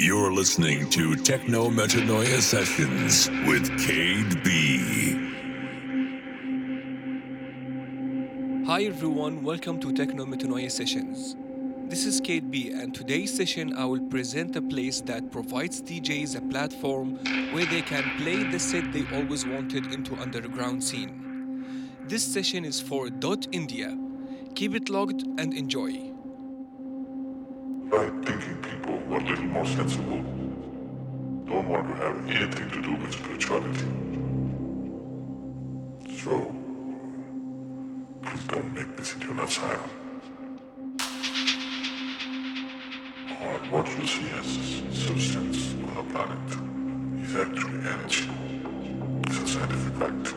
You're listening to Technometanoia Sessions with Kade B. Hi everyone, welcome to Technometanoia Sessions. This is Kade B, and today's session I will present a place that provides DJs a platform where they can play the set they always wanted into underground scene. This session is for Dot India. Keep it logged and enjoy. Right thinking a little more sensible. Don't want to have anything to do with spirituality. So, please don't make me sit your asylum. Or what you see as substance on the planet is actually energy. It's a scientific fact.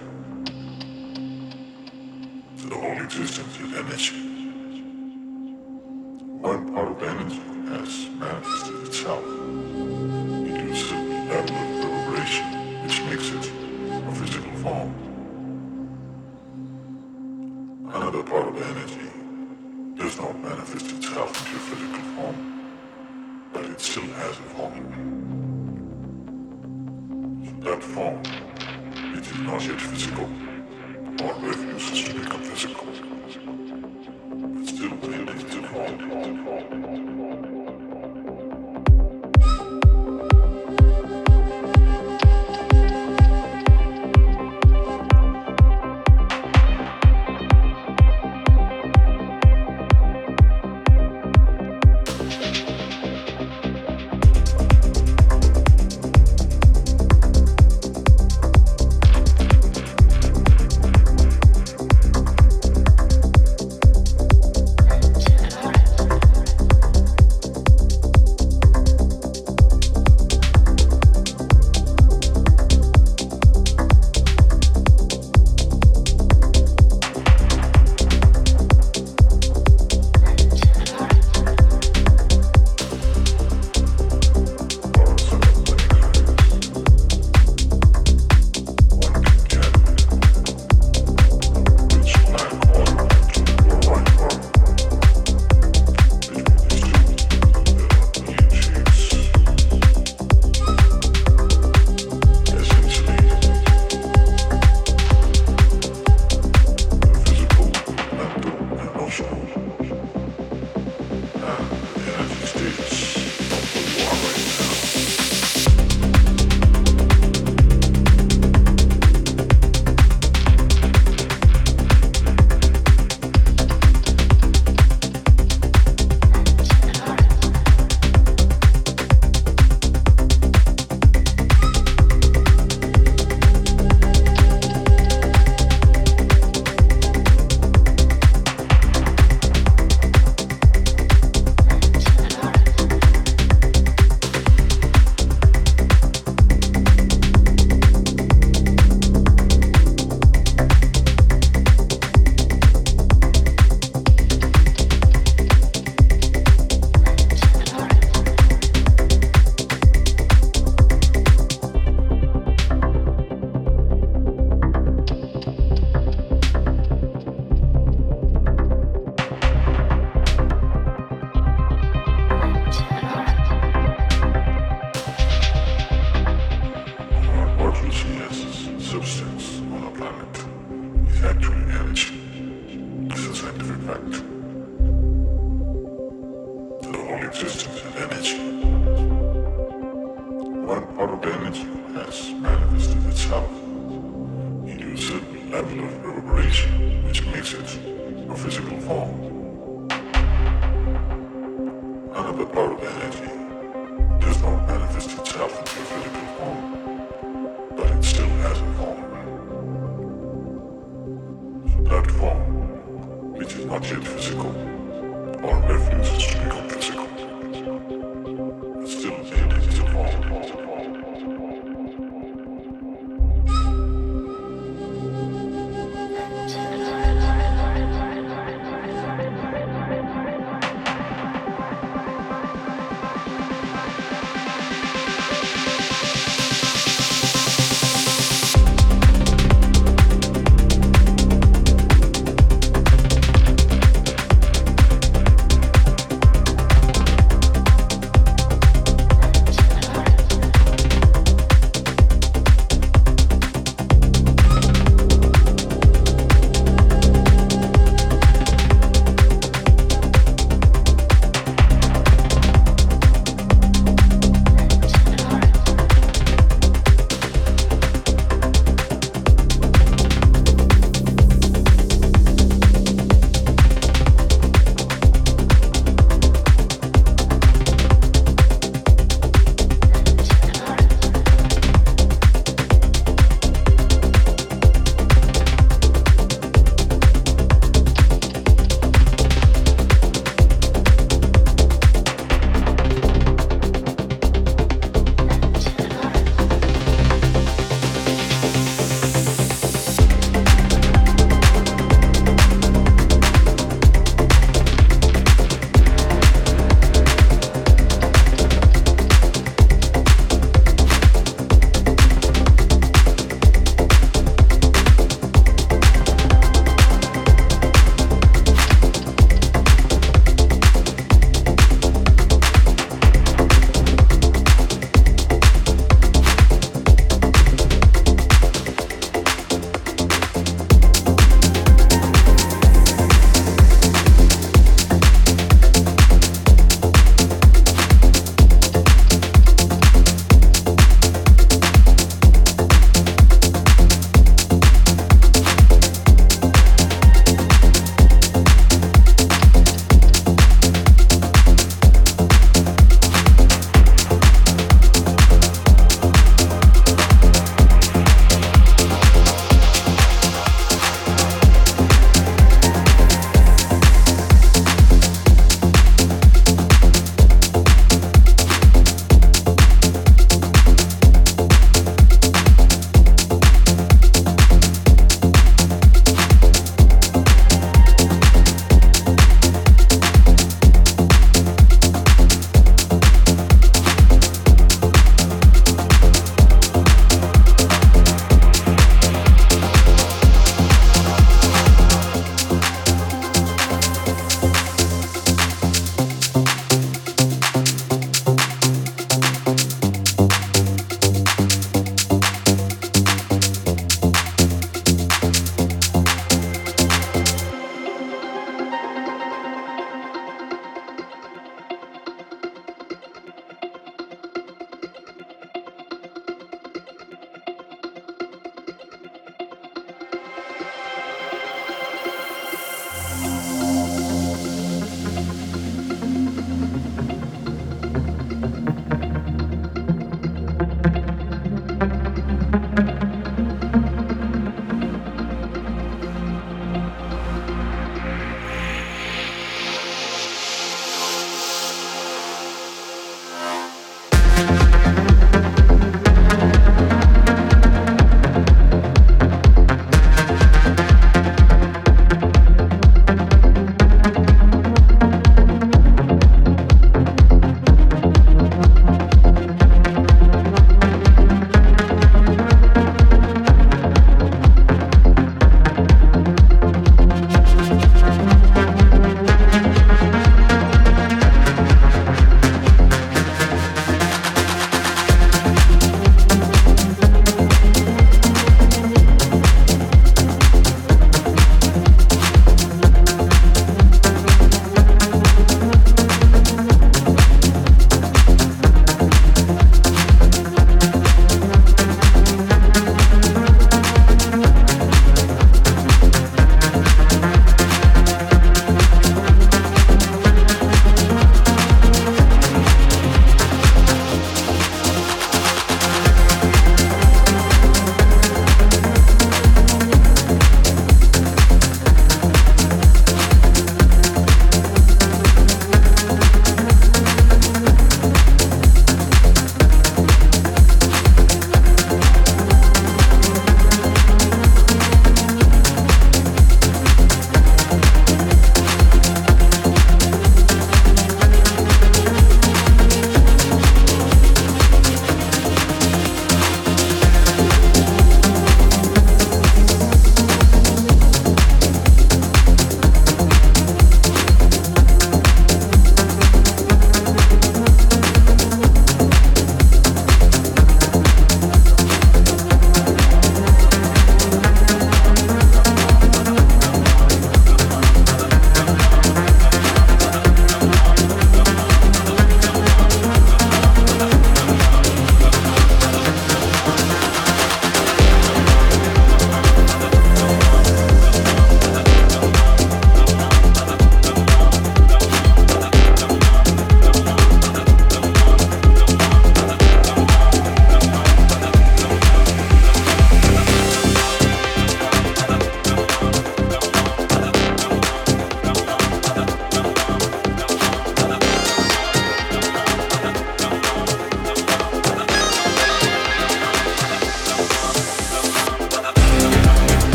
The whole existence is energy. One part of energy hasn't formed. That form, it is not yet physical. All refuses to become physical.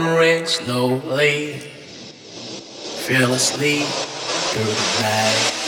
I've slowly, fell asleep through the night.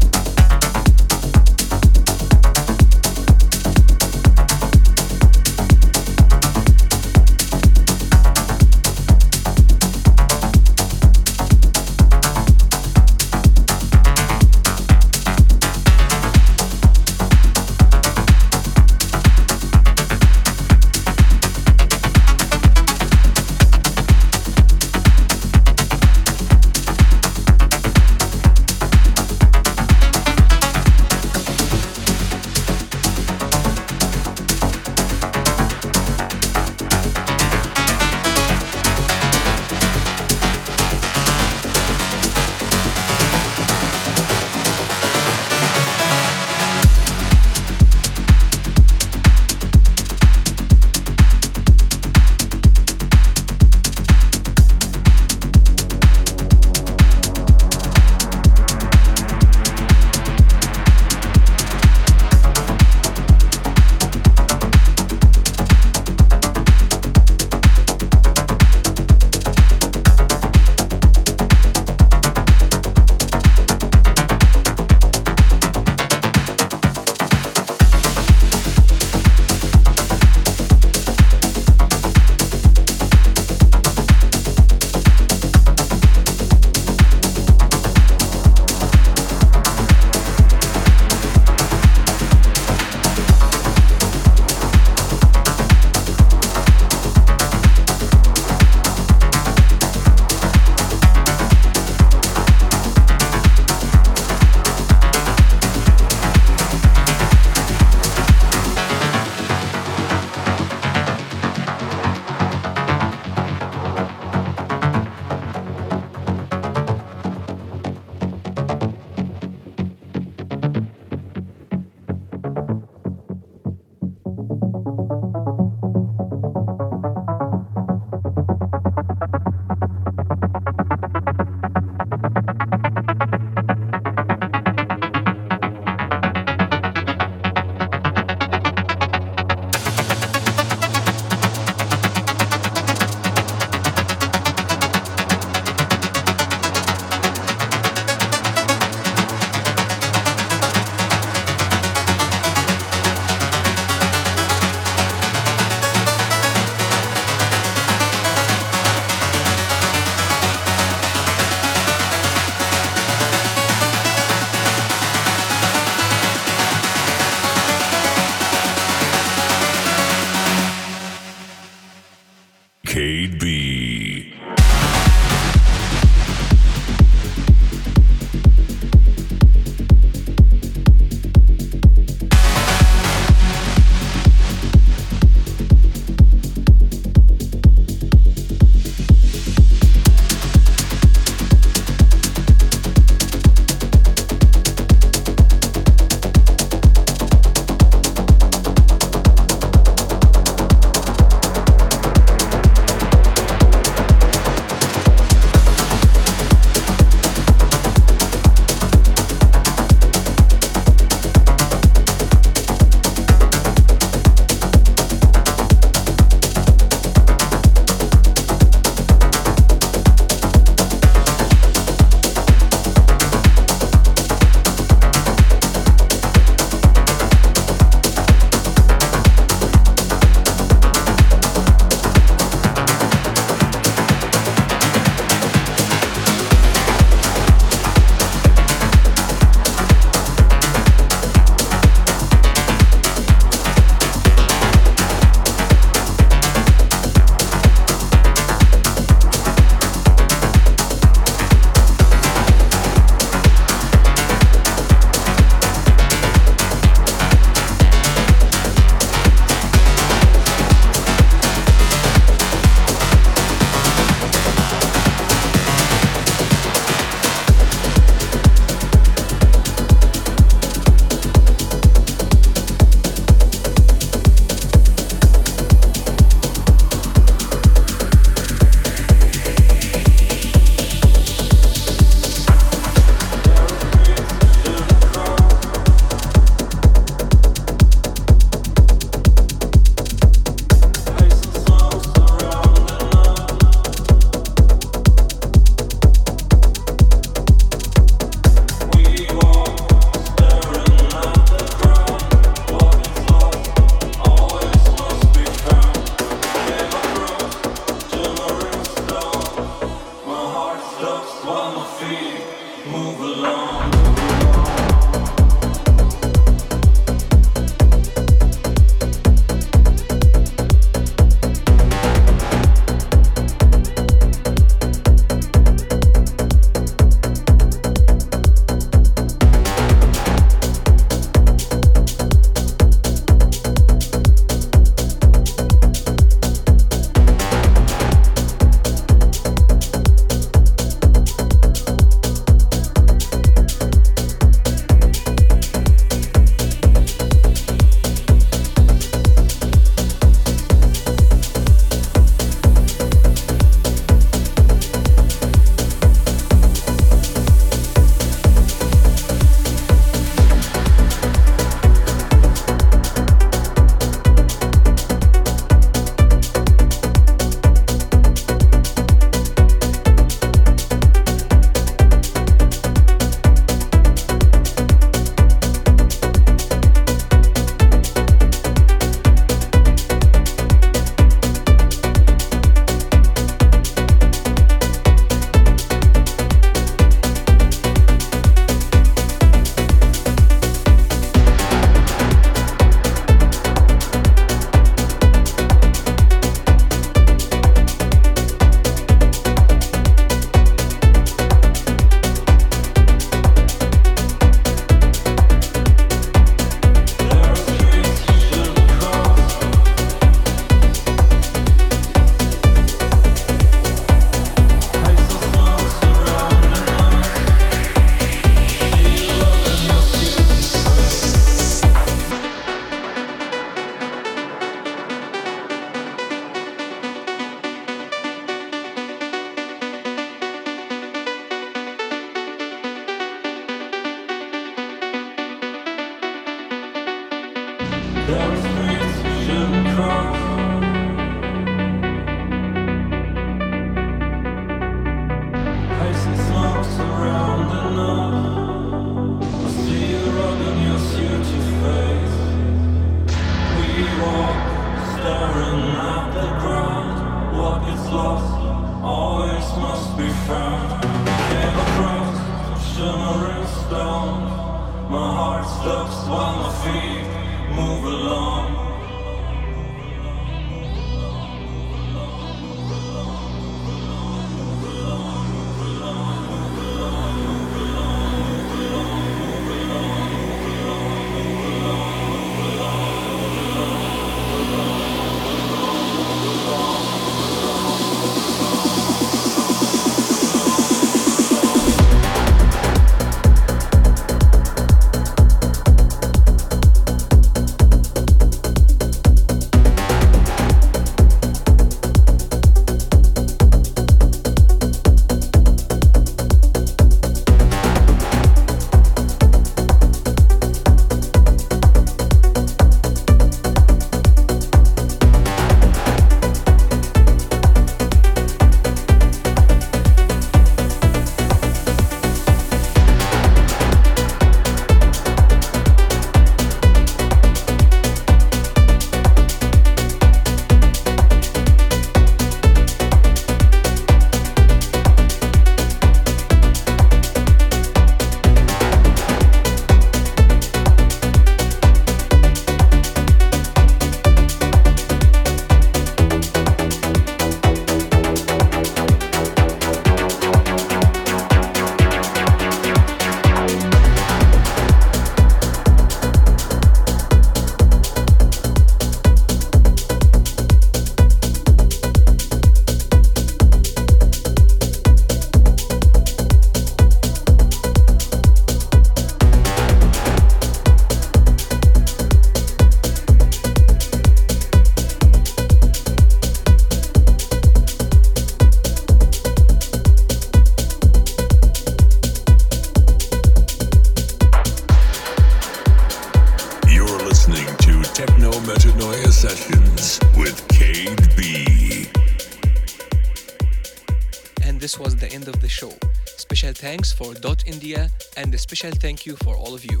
For Dot India and a special thank you for all of you.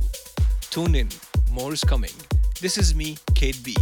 Tune in, more is coming. This is me, Kade B.